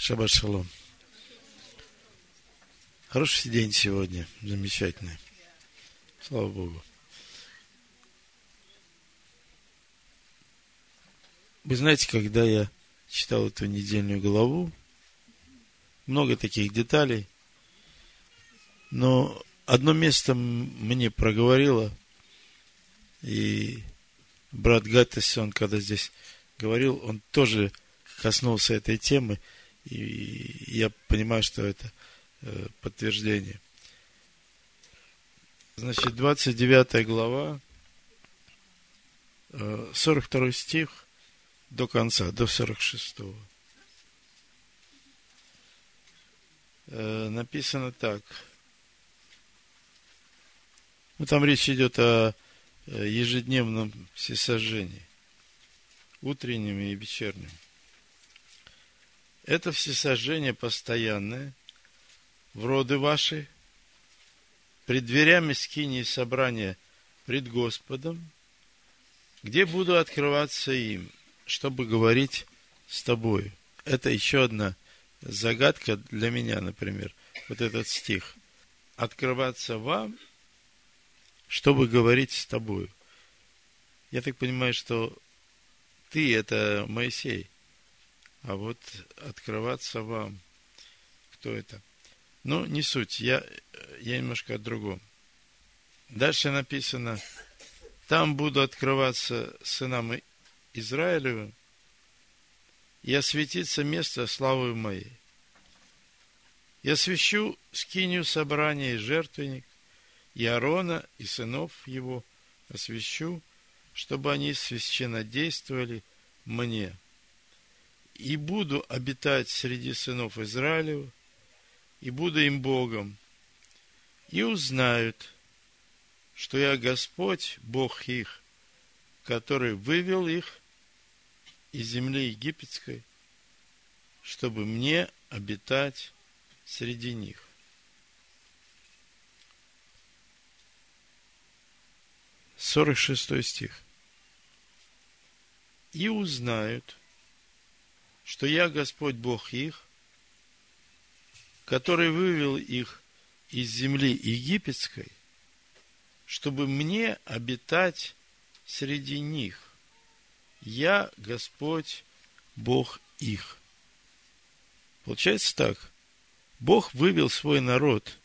Шаббат шалом. Хороший день сегодня, замечательный. Слава Богу. Вы знаете, когда я читал эту недельную главу, много таких деталей, но одно место мне проговорило, и брат Гаттес, он когда здесь говорил, он тоже коснулся этой темы, и я понимаю, что это э, подтверждение. Значит, 29 глава, 42 э, стих до конца, до 46. Э, написано так. Ну, там речь идет о ежедневном всесожжении, утреннем и вечернем. Это всесожжение постоянное, в роды ваши, пред дверями скини собрания пред Господом, где буду открываться им, чтобы говорить с тобою. Это еще одна загадка для меня, например, вот этот стих. Открываться вам, чтобы говорить с тобою. Я так понимаю, что ты это Моисей – а вот открываться вам. Кто это? Ну, не суть, я, я немножко о другом. Дальше написано, там буду открываться сынам Израилевым, и осветится место славы моей. Я освящу скинию собрания и жертвенник, и Аарона, и сынов его освящу, чтобы они священно действовали мне – и буду обитать среди сынов Израилева, и буду им Богом, и узнают, что я Господь, Бог их, который вывел их из земли египетской, чтобы мне обитать среди них. Сорок шестой стих. И узнают, что я Господь Бог их, который вывел их из земли египетской, чтобы мне обитать среди них. Я Господь Бог их. Получается так. Бог вывел свой народ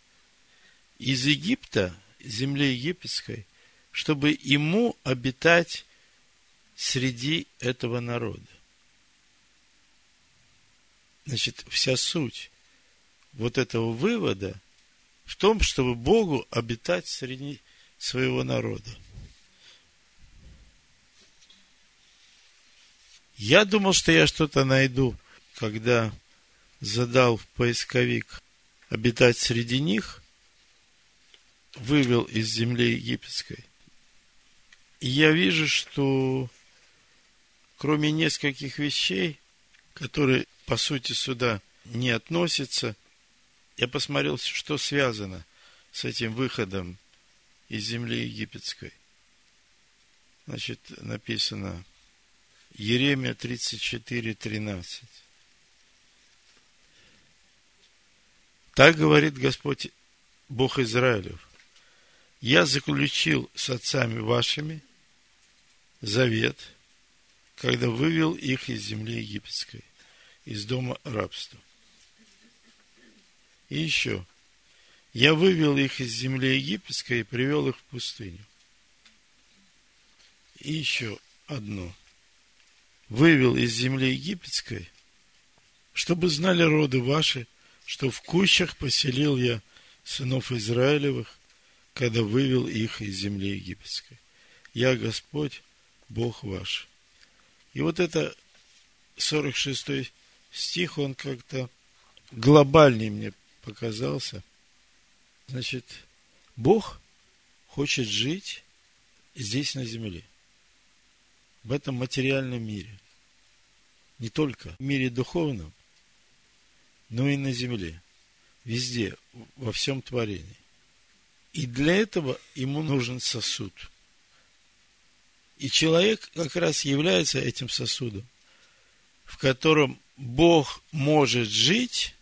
из Египта, земли египетской, чтобы ему обитать среди этого народа. Значит, вся суть вот этого вывода в том, чтобы Богу обитать среди своего народа. Я думал, что я что-то найду, когда задал в поисковик обитать среди них, вывел из земли египетской. И я вижу, что кроме нескольких вещей, которые по сути, сюда не относится. Я посмотрел, что связано с этим выходом из земли египетской. Значит, написано Еремия 34, 13. Так говорит Господь Бог Израилев. Я заключил с отцами вашими завет, когда вывел их из земли египетской из дома рабства. И еще. Я вывел их из земли египетской и привел их в пустыню. И еще одно. Вывел из земли египетской, чтобы знали роды ваши, что в кущах поселил я сынов Израилевых, когда вывел их из земли египетской. Я Господь, Бог ваш. И вот это 46 стих, он как-то глобальный мне показался. Значит, Бог хочет жить здесь, на земле, в этом материальном мире. Не только в мире духовном, но и на земле. Везде, во всем творении. И для этого ему нужен сосуд. И человек как раз является этим сосудом, в котором Бог может жить,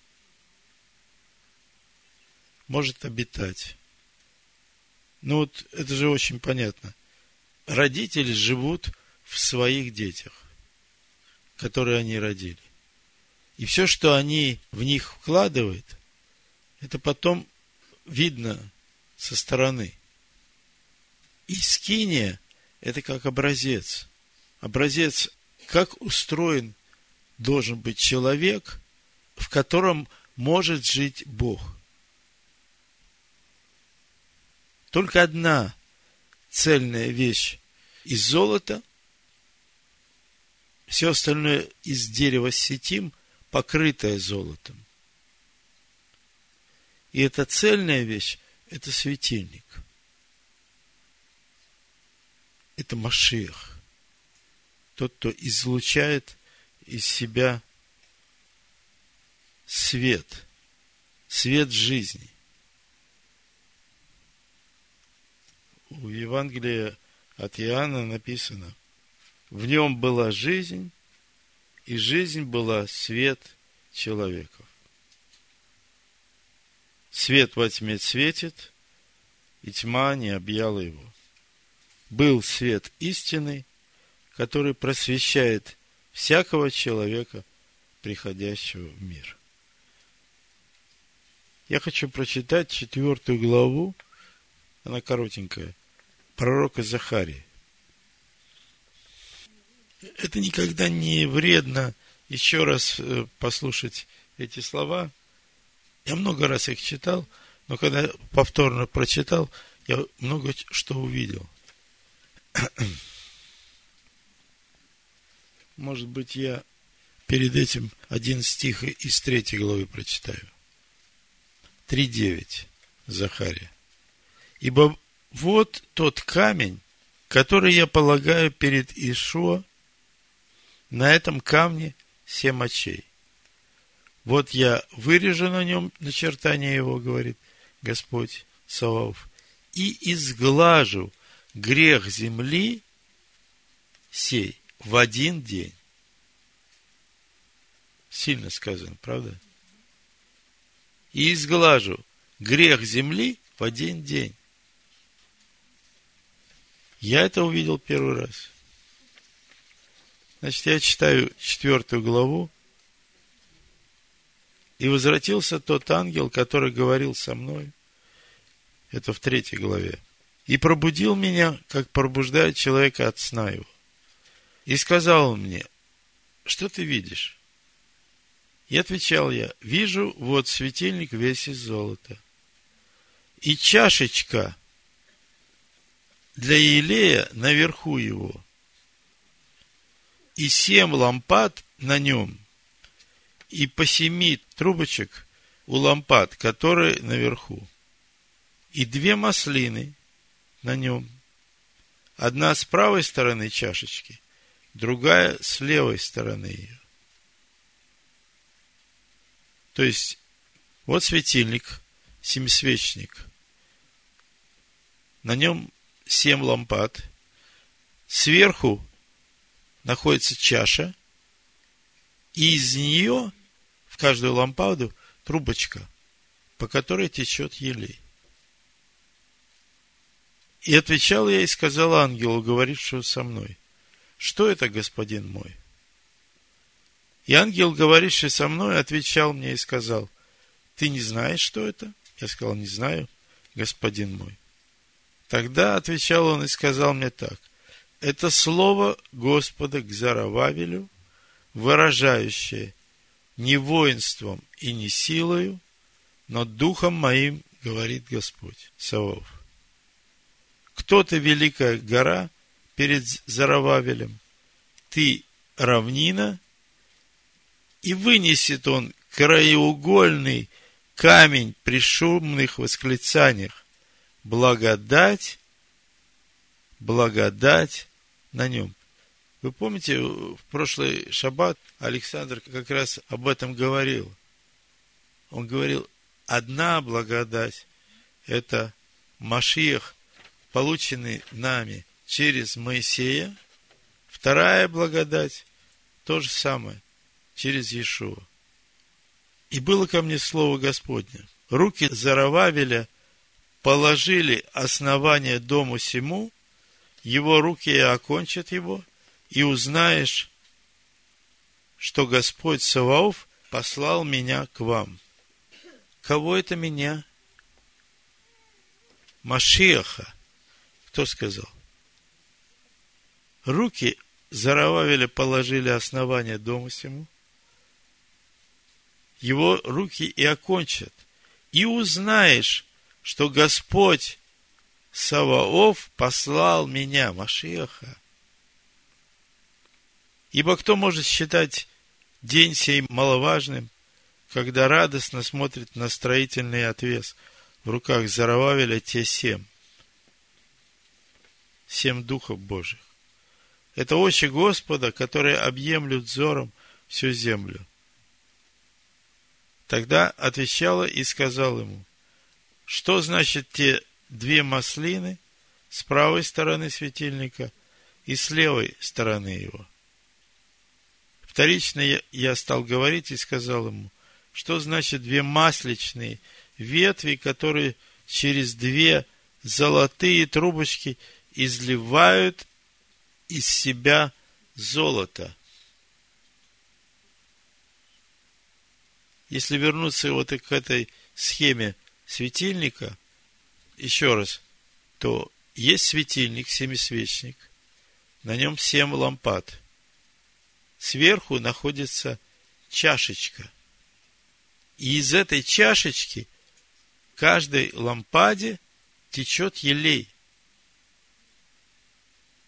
может обитать. Ну вот это же очень понятно. Родители живут в своих детях, которые они родили. И все, что они в них вкладывают, это потом видно со стороны. И скиния – это как образец. Образец, как устроен должен быть человек, в котором может жить Бог. Только одна цельная вещь из золота, все остальное из дерева сетим, покрытое золотом. И эта цельная вещь – это светильник. Это Машиах. Тот, кто излучает из себя свет, свет жизни. У Евангелия от Иоанна написано, в нем была жизнь, и жизнь была свет человеков. Свет во тьме светит, и тьма не объяла его. Был свет истины, который просвещает всякого человека, приходящего в мир. Я хочу прочитать четвертую главу, она коротенькая, пророка Захарии. Это никогда не вредно еще раз э, послушать эти слова. Я много раз их читал, но когда повторно прочитал, я много что увидел. Может быть, я перед этим один стих из третьей главы прочитаю. 3.9. Захария. Ибо вот тот камень, который я полагаю перед Ишуа, на этом камне семь очей. Вот я вырежу на нем начертание его, говорит Господь Саваоф, и изглажу грех земли сей в один день. Сильно сказано, правда? И изглажу грех земли в один день. Я это увидел первый раз. Значит, я читаю четвертую главу. И возвратился тот ангел, который говорил со мной. Это в третьей главе. И пробудил меня, как пробуждает человека от сна его. И сказал мне, что ты видишь? И отвечал я, вижу, вот светильник весь из золота. И чашечка для елея наверху его. И семь лампад на нем. И по семи трубочек у лампад, которые наверху. И две маслины на нем. Одна с правой стороны чашечки, другая с левой стороны ее. То есть, вот светильник, семисвечник. На нем семь лампад. Сверху находится чаша, и из нее в каждую лампаду трубочка, по которой течет елей. И отвечал я и сказал ангелу, говорившему со мной, что это, господин мой? И ангел, говоривший со мной, отвечал мне и сказал, ты не знаешь, что это? Я сказал, не знаю, господин мой. Тогда отвечал он и сказал мне так, это слово Господа к Зарававелю, выражающее не воинством и не силою, но духом моим, говорит Господь Савов. Кто-то великая гора перед Зарававелем, ты равнина, и вынесет он краеугольный камень при шумных восклицаниях. Благодать, благодать на нем. Вы помните, в прошлый шаббат Александр как раз об этом говорил. Он говорил, одна благодать – это Машиах, полученный нами через Моисея. Вторая благодать – то же самое. через Иешуа. И было ко мне слово Господне. Руки Зарававеля положили основание дому сему, его руки и окончат его, и узнаешь, что Господь Саваоф послал меня к вам. Кого это меня? Машиаха. Кто сказал? Руки Зарававеля положили основание дома сему. Его руки и окончат. И узнаешь, что Господь Саваоф послал меня, Машиаха. Ибо кто может считать день сей маловажным, когда радостно смотрит на строительный отвес в руках Зарававеля те семь. Семь духов Божьих. Это очи Господа, которые объемлют взором всю землю. Тогда отвечала и сказал ему, что значит те две маслины с правой стороны светильника и с левой стороны его? Вторично я, стал говорить и сказал ему, что значит две масличные ветви, которые через две золотые трубочки изливают из себя золото. Если вернуться вот к этой схеме светильника, еще раз, то есть светильник, семисвечник, на нем семь лампад. Сверху находится чашечка. И из этой чашечки каждой лампаде течет елей.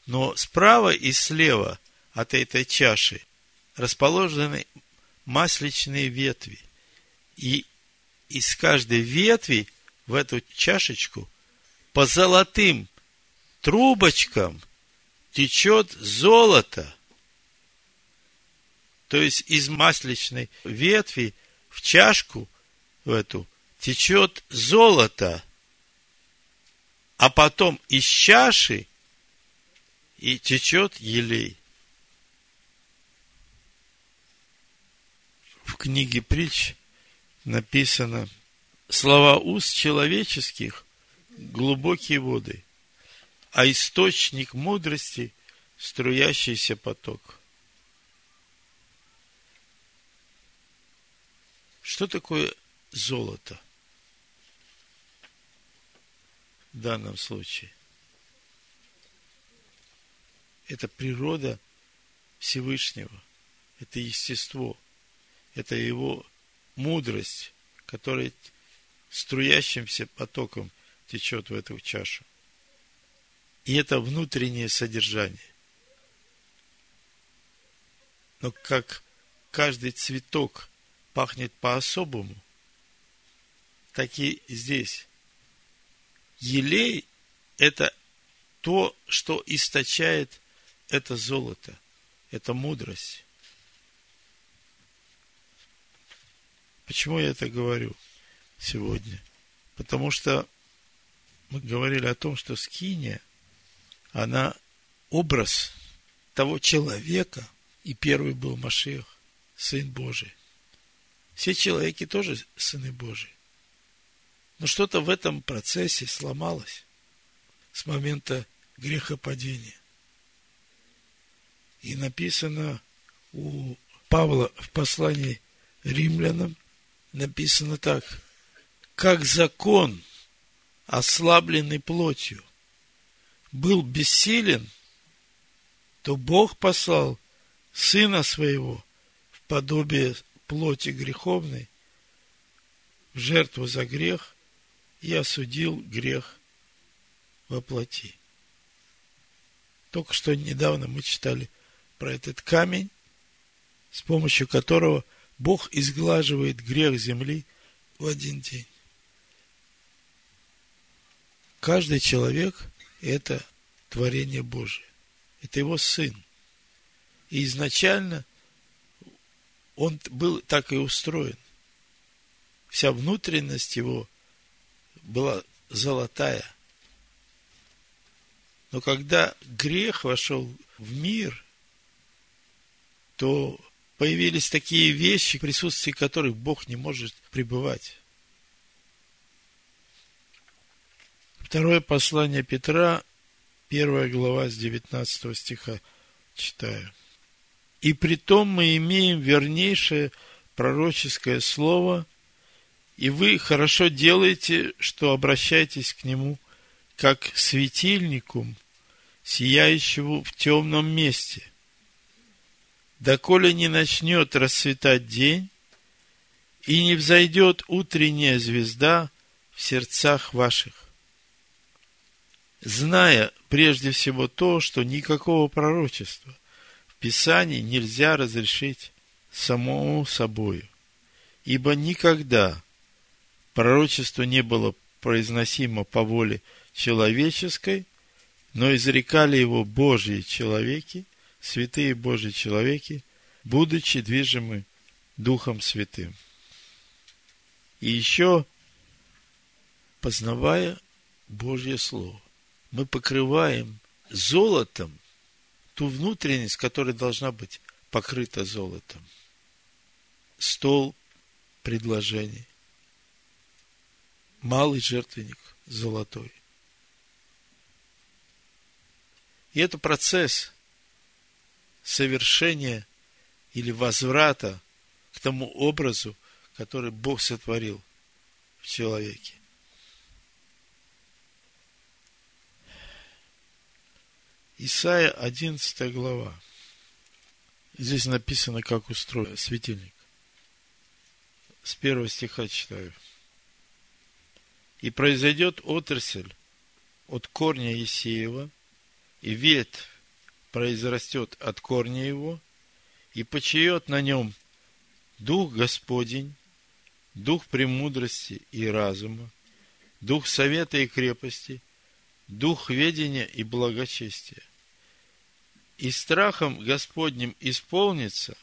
Но справа и слева от этой чаши расположены масличные ветви. И из каждой ветви в эту чашечку по золотым трубочкам течет золото. То есть из масличной ветви в чашку в эту течет золото, а потом из чаши и течет елей. В книге притч написано слова уст человеческих глубокие воды, а источник мудрости струящийся поток. Что такое золото в данном случае? Это природа Всевышнего, это естество, это его мудрость, которая струящимся потоком течет в эту чашу. И это внутреннее содержание. Но как каждый цветок пахнет по-особому, так и здесь. Елей – это то, что источает это золото, это мудрость. Почему я это говорю сегодня? Потому что мы говорили о том, что скиния, она образ того человека, и первый был Машех, Сын Божий. Все человеки тоже сыны Божии. Но что-то в этом процессе сломалось с момента грехопадения. И написано у Павла в послании римлянам, написано так, как закон, ослабленный плотью, был бессилен, то Бог послал Сына Своего в подобие плоти греховной, в жертву за грех, и осудил грех во плоти. Только что недавно мы читали про этот камень, с помощью которого Бог изглаживает грех земли в один день. Каждый человек – это творение Божие. Это его сын. И изначально он был так и устроен. Вся внутренность его была золотая. Но когда грех вошел в мир, то появились такие вещи, в присутствии которых Бог не может пребывать. Второе послание Петра, первая глава с 19 стиха читаю. И при том мы имеем вернейшее пророческое слово, и вы хорошо делаете, что обращаетесь к нему как к светильнику, сияющему в темном месте, доколе не начнет расцветать день, и не взойдет утренняя звезда в сердцах ваших. Зная прежде всего то, что никакого пророчества в Писании нельзя разрешить самому собою, ибо никогда пророчество не было произносимо по воле человеческой, но изрекали его Божьи человеки, святые Божьи человеки, будучи движимы Духом Святым. И еще, познавая Божье Слово, мы покрываем золотом ту внутренность, которая должна быть покрыта золотом стол предложений. Малый жертвенник золотой. И это процесс совершения или возврата к тому образу, который Бог сотворил в человеке. Исайя 11 глава. Здесь написано, как устроен светильник с первого стиха читаю. И произойдет отрасль от корня Есеева, и ветвь произрастет от корня его, и почает на нем Дух Господень, Дух премудрости и разума, Дух совета и крепости, Дух ведения и благочестия. И страхом Господним исполнится,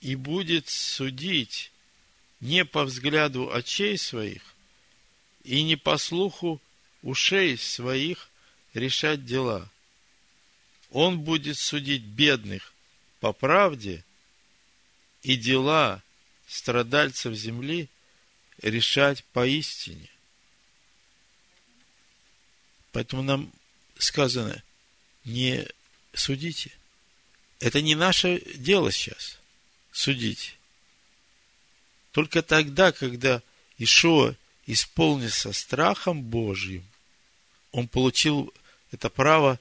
и будет судить не по взгляду очей своих и не по слуху ушей своих решать дела. Он будет судить бедных по правде и дела страдальцев земли решать поистине. Поэтому нам сказано, не судите. Это не наше дело сейчас судить. Только тогда, когда Ишуа исполнился страхом Божьим, он получил это право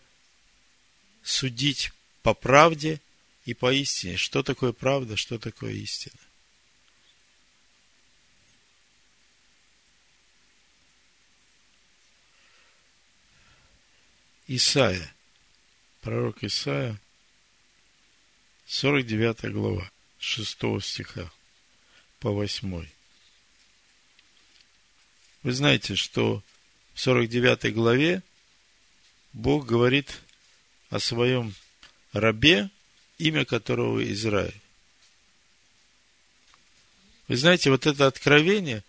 судить по правде и по истине. Что такое правда, что такое истина? Исаия, пророк Исаия, 49 глава, 6 стиха по 8. Вы знаете, что в 49 главе Бог говорит о своем рабе, имя которого Израиль. Вы знаете, вот это откровение,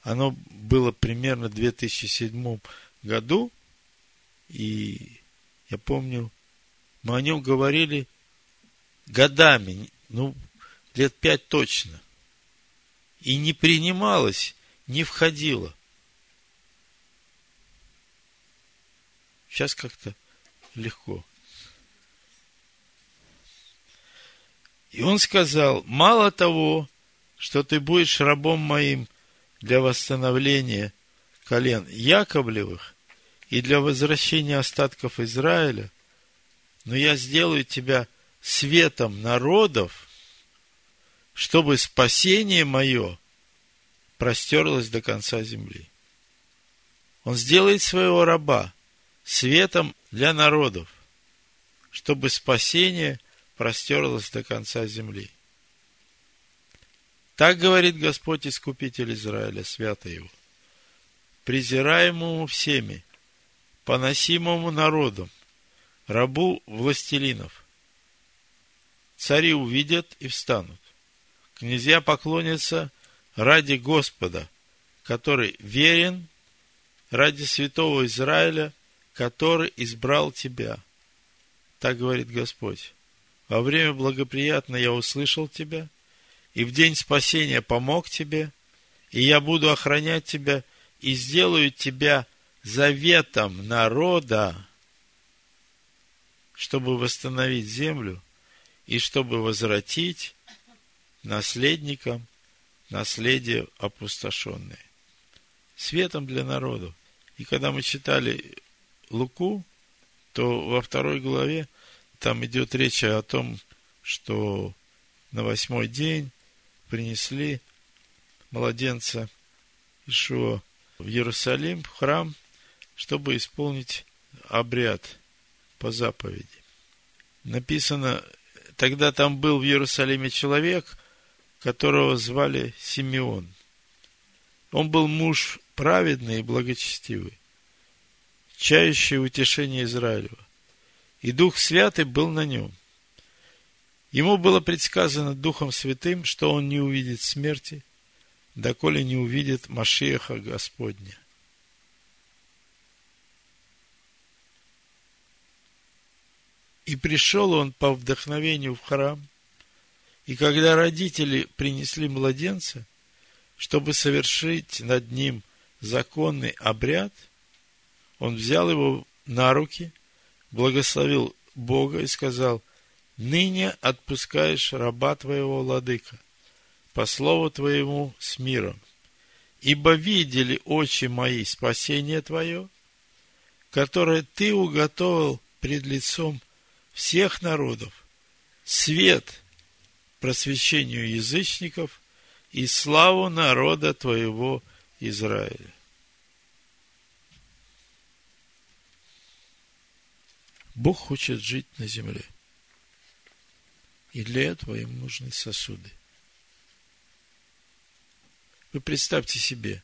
оно было примерно в 2007 году, и я помню, мы о нем говорили годами, ну, лет пять точно и не принималось, не входило. Сейчас как-то легко. И он сказал, мало того, что ты будешь рабом моим для восстановления колен Яковлевых и для возвращения остатков Израиля, но я сделаю тебя светом народов, чтобы спасение мое простерлось до конца земли. Он сделает своего раба светом для народов, чтобы спасение простерлось до конца земли. Так говорит Господь Искупитель Израиля, свято его, презираемому всеми, поносимому народом, рабу властелинов. Цари увидят и встанут князья поклонятся ради Господа, который верен, ради святого Израиля, который избрал тебя. Так говорит Господь. Во время благоприятно я услышал тебя, и в день спасения помог тебе, и я буду охранять тебя, и сделаю тебя заветом народа, чтобы восстановить землю и чтобы возвратить наследникам наследие опустошенное. Светом для народу. И когда мы читали Луку, то во второй главе там идет речь о том, что на восьмой день принесли младенца Ишуа в Иерусалим, в храм, чтобы исполнить обряд по заповеди. Написано, тогда там был в Иерусалиме человек, которого звали Симеон. Он был муж праведный и благочестивый, чающий утешение Израилева. И Дух Святый был на нем. Ему было предсказано Духом Святым, что он не увидит смерти, доколе не увидит Машеха Господня. И пришел он по вдохновению в храм, и когда родители принесли младенца, чтобы совершить над ним законный обряд, он взял его на руки, благословил Бога и сказал, «Ныне отпускаешь раба твоего, владыка, по слову твоему с миром, ибо видели очи мои спасение твое, которое ты уготовил пред лицом всех народов, свет просвещению язычников и славу народа твоего Израиля. Бог хочет жить на земле. И для этого им нужны сосуды. Вы представьте себе,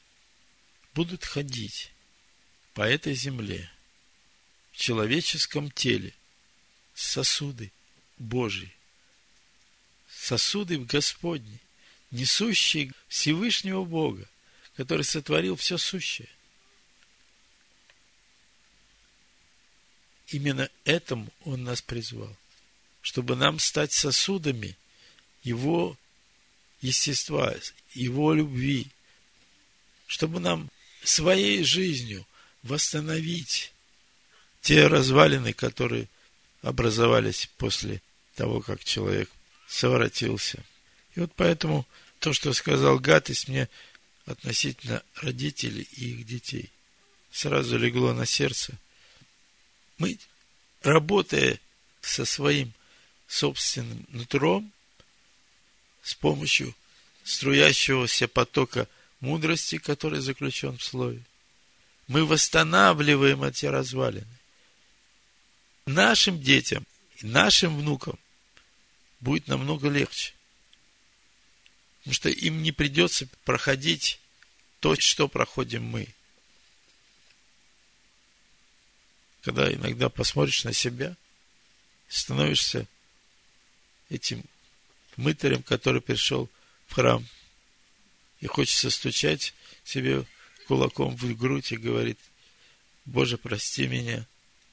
будут ходить по этой земле в человеческом теле сосуды Божьи, сосуды в Господни, несущие Всевышнего Бога, который сотворил все сущее. Именно этому Он нас призвал, чтобы нам стать сосудами Его естества, Его любви, чтобы нам своей жизнью восстановить те развалины, которые образовались после того, как человек совратился. И вот поэтому то, что сказал Гатис мне относительно родителей и их детей, сразу легло на сердце. Мы, работая со своим собственным нутром, с помощью струящегося потока мудрости, который заключен в слове, мы восстанавливаем эти развалины нашим детям нашим внукам будет намного легче. Потому что им не придется проходить то, что проходим мы. Когда иногда посмотришь на себя, становишься этим мытарем, который пришел в храм, и хочется стучать себе кулаком в грудь и говорит, Боже, прости меня,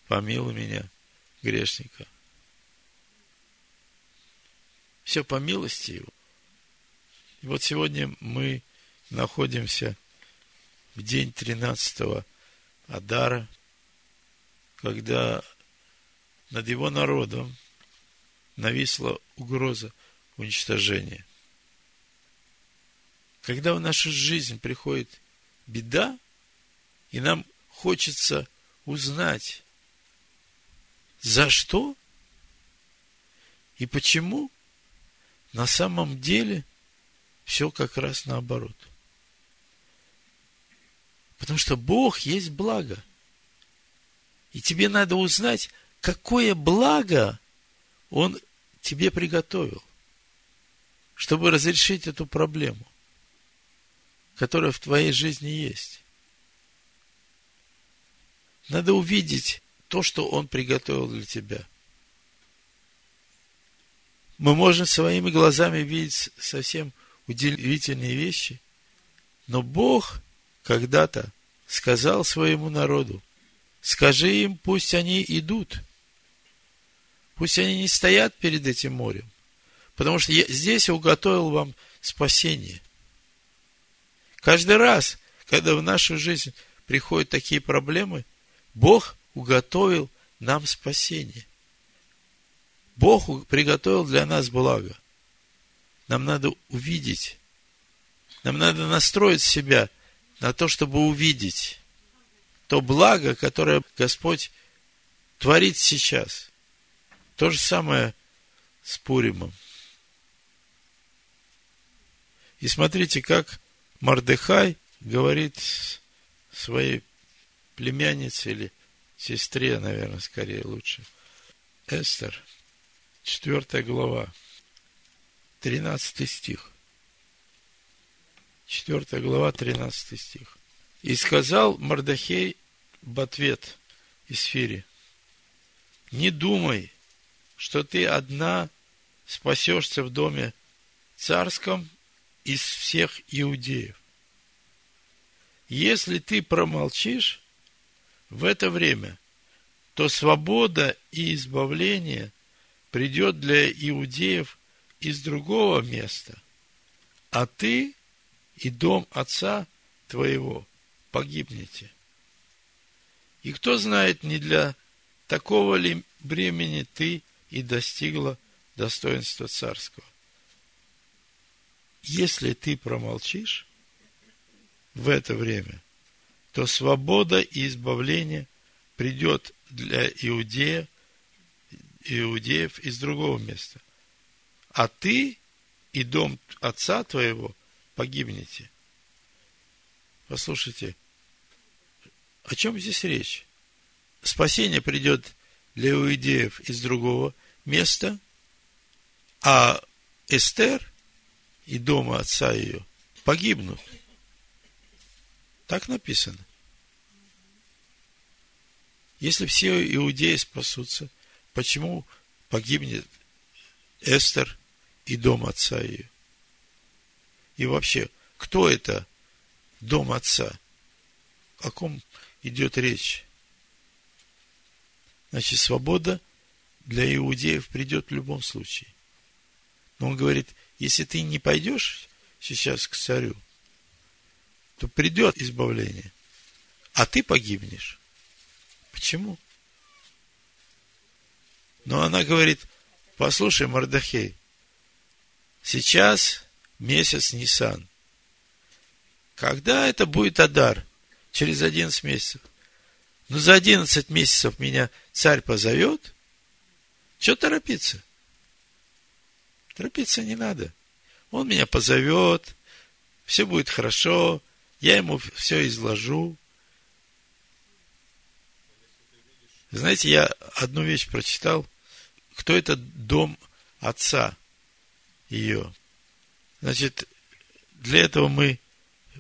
помилуй меня – грешника. Все по милости его. И вот сегодня мы находимся в день 13 Адара, когда над его народом нависла угроза уничтожения. Когда в нашу жизнь приходит беда, и нам хочется узнать, за что и почему на самом деле все как раз наоборот. Потому что Бог есть благо. И тебе надо узнать, какое благо Он тебе приготовил, чтобы разрешить эту проблему, которая в твоей жизни есть. Надо увидеть то, что Он приготовил для тебя. Мы можем своими глазами видеть совсем удивительные вещи, но Бог когда-то сказал своему народу, скажи им, пусть они идут, Пусть они не стоят перед этим морем. Потому что я здесь уготовил вам спасение. Каждый раз, когда в нашу жизнь приходят такие проблемы, Бог уготовил нам спасение. Бог приготовил для нас благо. Нам надо увидеть, нам надо настроить себя на то, чтобы увидеть то благо, которое Господь творит сейчас. То же самое с Пуримом. И смотрите, как Мардыхай говорит своей племяннице или сестре, наверное, скорее лучше. Эстер, четвертая глава, тринадцатый стих. Четвертая глава, тринадцатый стих. И сказал Мардахей в ответ Исфире, не думай, что ты одна спасешься в доме царском из всех иудеев. Если ты промолчишь в это время, то свобода и избавление придет для иудеев из другого места, а ты и дом отца твоего погибнете. И кто знает, не для такого ли бремени ты и достигла достоинства царского. Если ты промолчишь в это время, то свобода и избавление придет для иудея, иудеев из другого места. А ты и дом отца твоего погибнете. Послушайте, о чем здесь речь? Спасение придет для иудеев из другого места, а Эстер и дома отца ее погибнут. Так написано. Если все иудеи спасутся, почему погибнет Эстер и дом отца ее? И вообще, кто это дом отца? О ком идет речь? Значит, свобода для иудеев придет в любом случае. Но он говорит, если ты не пойдешь сейчас к царю, то придет избавление, а ты погибнешь. Почему? Но она говорит, послушай, Мардахей, сейчас месяц Нисан. Когда это будет Адар? Через 11 месяцев. Но за 11 месяцев меня царь позовет. Что торопиться? Торопиться не надо. Он меня позовет, все будет хорошо, я ему все изложу. Знаете, я одну вещь прочитал. Кто это дом отца ее? Значит, для этого мы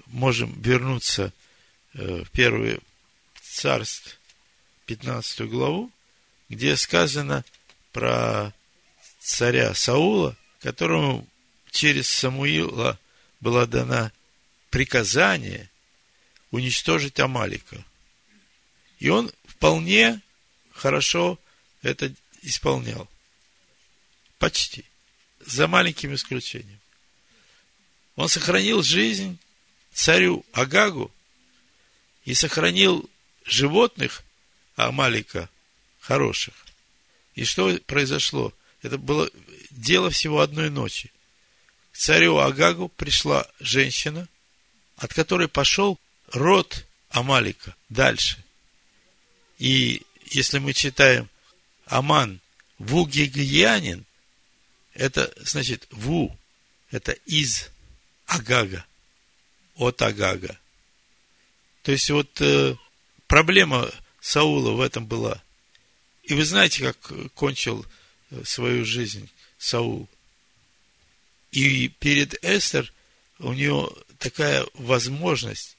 можем вернуться э, в первую царств, 15 главу, где сказано про царя Саула, которому через Самуила была дана приказание уничтожить Амалика. И он вполне хорошо это исполнял. Почти. За маленьким исключением. Он сохранил жизнь царю Агагу и сохранил животных Амалика хороших. И что произошло? Это было дело всего одной ночи. К царю Агагу пришла женщина, от которой пошел род Амалика дальше. И если мы читаем Аман Вугигиянин, это значит Ву, это из Агага, от Агага. То есть вот э, проблема Саула в этом была. И вы знаете, как кончил э, свою жизнь Саул. И перед Эстер у нее такая возможность.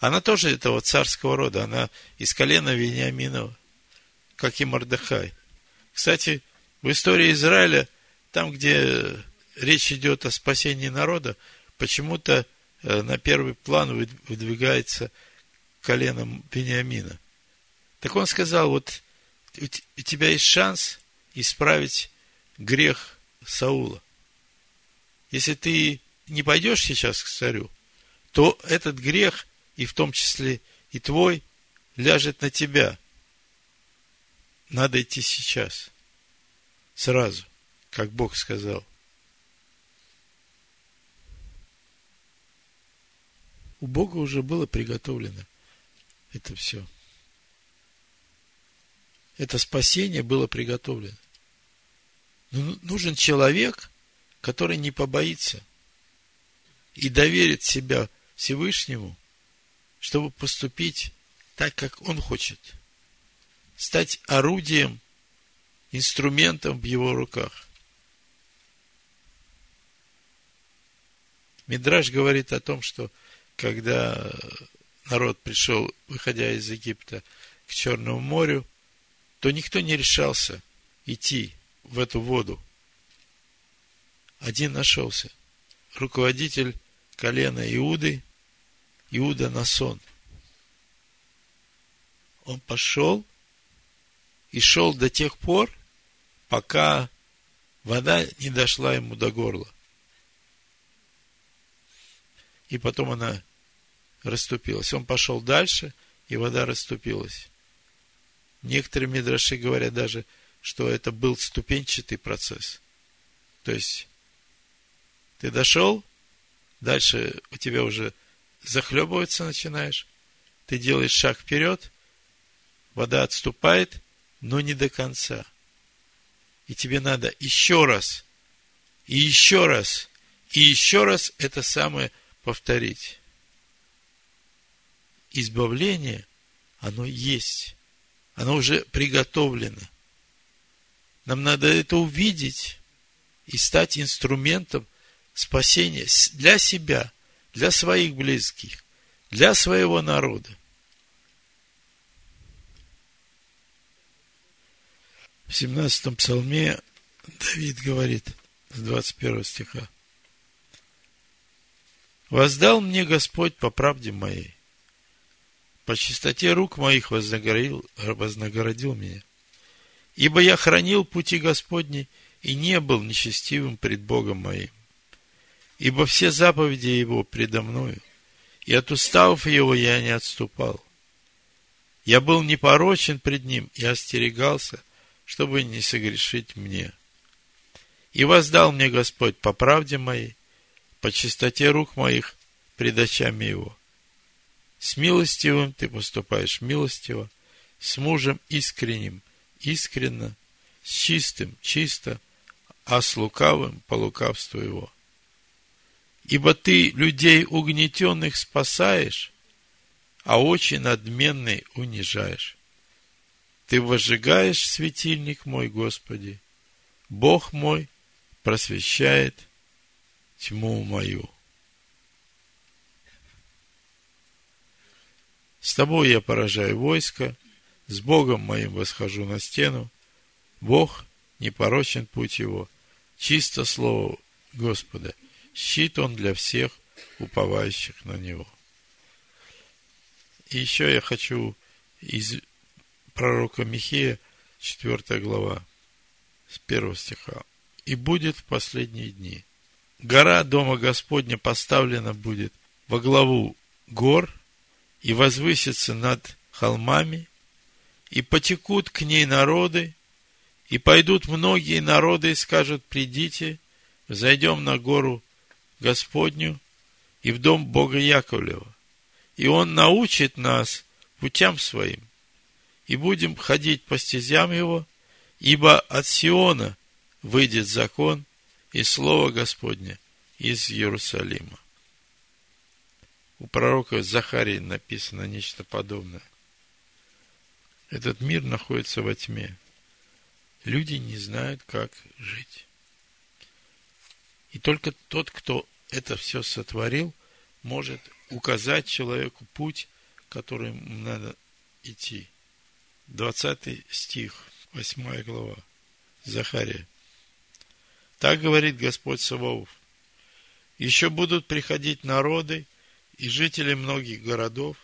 Она тоже этого царского рода, она из колена Вениаминова, как и Мордыхай. Кстати, в истории Израиля, там, где речь идет о спасении народа, почему-то э, на первый план выдвигается коленом Вениамина. Так он сказал, вот у тебя есть шанс исправить грех Саула. Если ты не пойдешь сейчас к царю, то этот грех, и в том числе и твой, ляжет на тебя. Надо идти сейчас. Сразу, как Бог сказал. У Бога уже было приготовлено это все. Это спасение было приготовлено. Но ну, нужен человек, который не побоится и доверит себя Всевышнему, чтобы поступить так, как он хочет. Стать орудием, инструментом в его руках. Мидраж говорит о том, что когда народ пришел, выходя из Египта, к Черному морю, то никто не решался идти в эту воду. Один нашелся. Руководитель колена Иуды, Иуда Насон. Он пошел и шел до тех пор, пока вода не дошла ему до горла. И потом она расступилась. Он пошел дальше, и вода расступилась. Некоторые мидраши говорят даже, что это был ступенчатый процесс. То есть, ты дошел, дальше у тебя уже захлебываться начинаешь, ты делаешь шаг вперед, вода отступает, но не до конца. И тебе надо еще раз, и еще раз, и еще раз это самое повторить избавление, оно есть. Оно уже приготовлено. Нам надо это увидеть и стать инструментом спасения для себя, для своих близких, для своего народа. В 17 псалме Давид говорит с 21 стиха. «Воздал мне Господь по правде моей, по чистоте рук моих вознаградил, вознаградил меня. Ибо я хранил пути Господни и не был нечестивым пред Богом моим. Ибо все заповеди Его предо мною, и от уставов Его я не отступал. Я был непорочен пред Ним и остерегался, чтобы не согрешить мне. И воздал мне Господь по правде моей, по чистоте рук моих пред очами Его – с милостивым ты поступаешь милостиво, с мужем искренним искренно, с чистым чисто, а с лукавым по лукавству его. Ибо ты людей угнетенных спасаешь, а очень надменный унижаешь. Ты возжигаешь светильник мой, Господи, Бог мой просвещает тьму мою. С тобой я поражаю войско, с Богом моим восхожу на стену. Бог непорочен путь его, чисто слово Господа, щит он для всех уповающих на него. И еще я хочу из пророка Михея, 4 глава, с 1 стиха. «И будет в последние дни. Гора Дома Господня поставлена будет во главу гор – и возвысится над холмами, и потекут к ней народы, и пойдут многие народы и скажут, придите, зайдем на гору Господню и в дом Бога Яковлева. И Он научит нас путям своим, и будем ходить по стезям Его, ибо от Сиона выйдет закон и Слово Господне из Иерусалима у пророка Захарии написано нечто подобное. Этот мир находится во тьме. Люди не знают, как жить. И только тот, кто это все сотворил, может указать человеку путь, которым надо идти. 20 стих, 8 глава, Захария. Так говорит Господь Саваоф. Еще будут приходить народы и жители многих городов,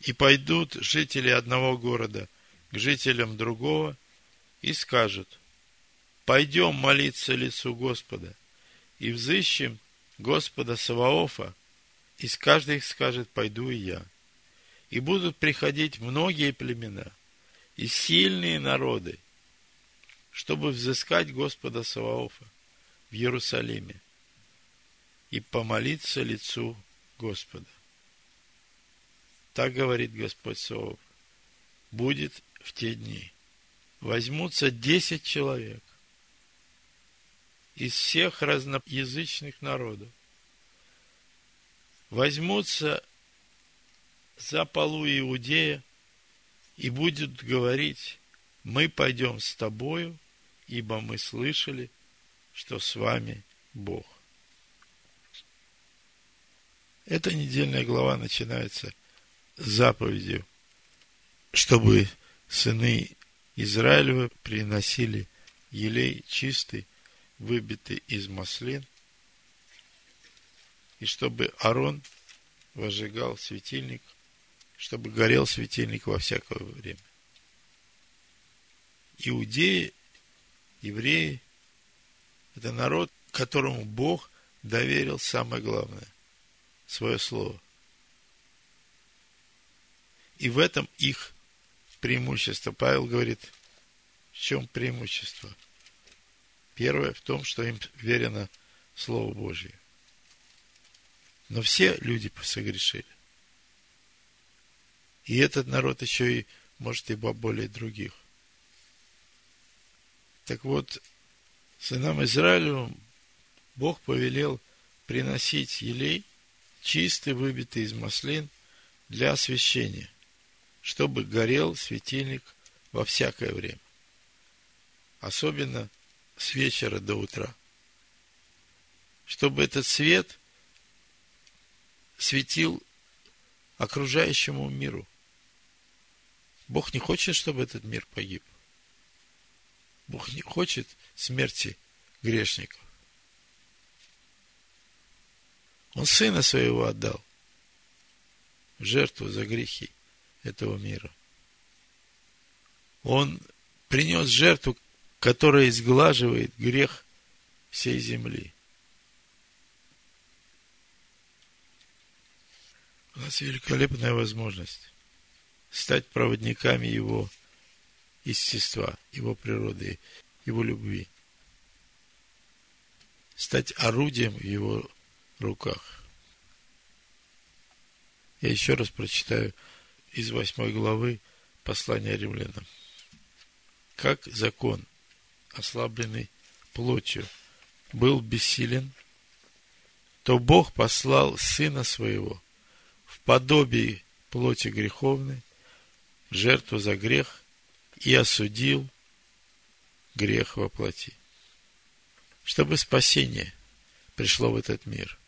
и пойдут жители одного города к жителям другого и скажут, пойдем молиться лицу Господа и взыщем Господа Саваофа, и с каждый их скажет, пойду и я. И будут приходить многие племена и сильные народы, чтобы взыскать Господа Саваофа в Иерусалиме и помолиться лицу Господа. Так говорит Господь Саваоф. Будет в те дни. Возьмутся десять человек из всех разноязычных народов. Возьмутся за полу Иудея и будут говорить, мы пойдем с тобою, ибо мы слышали, что с вами Бог. Эта недельная глава начинается с заповедью, чтобы сыны Израилевы приносили елей чистый выбитый из маслин, и чтобы Арон возжигал светильник, чтобы горел светильник во всякое время. Иудеи, евреи – это народ, которому Бог доверил самое главное – свое слово. И в этом их преимущество. Павел говорит, в чем преимущество – Первое в том, что им верено Слово Божье. Но все люди согрешили. И этот народ еще и, может, и более других. Так вот, сынам Израилю Бог повелел приносить елей, чистый, выбитый из маслин, для освящения, чтобы горел светильник во всякое время. Особенно – с вечера до утра. Чтобы этот свет светил окружающему миру. Бог не хочет, чтобы этот мир погиб. Бог не хочет смерти грешников. Он сына своего отдал в жертву за грехи этого мира. Он принес жертву, которая изглаживает грех всей земли. У нас великолепная возможность стать проводниками Его естества, Его природы, Его любви. Стать орудием в Его руках. Я еще раз прочитаю из восьмой главы послания римлянам. Как закон ослабленный плотью, был бессилен, то Бог послал Сына Своего в подобии плоти греховной, жертву за грех, и осудил грех во плоти. Чтобы спасение пришло в этот мир.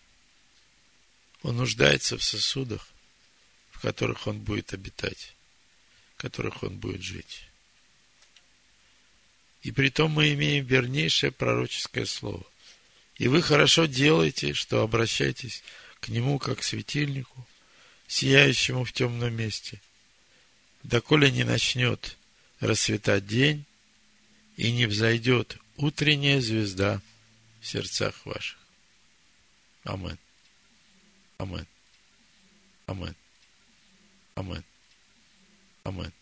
Он нуждается в сосудах, в которых он будет обитать, в которых он будет жить. И при том мы имеем вернейшее пророческое слово. И вы хорошо делаете, что обращаетесь к нему как к светильнику, сияющему в темном месте, доколе не начнет расцветать день и не взойдет утренняя звезда в сердцах ваших. Амин. Амин. Амин. Амин. Амин.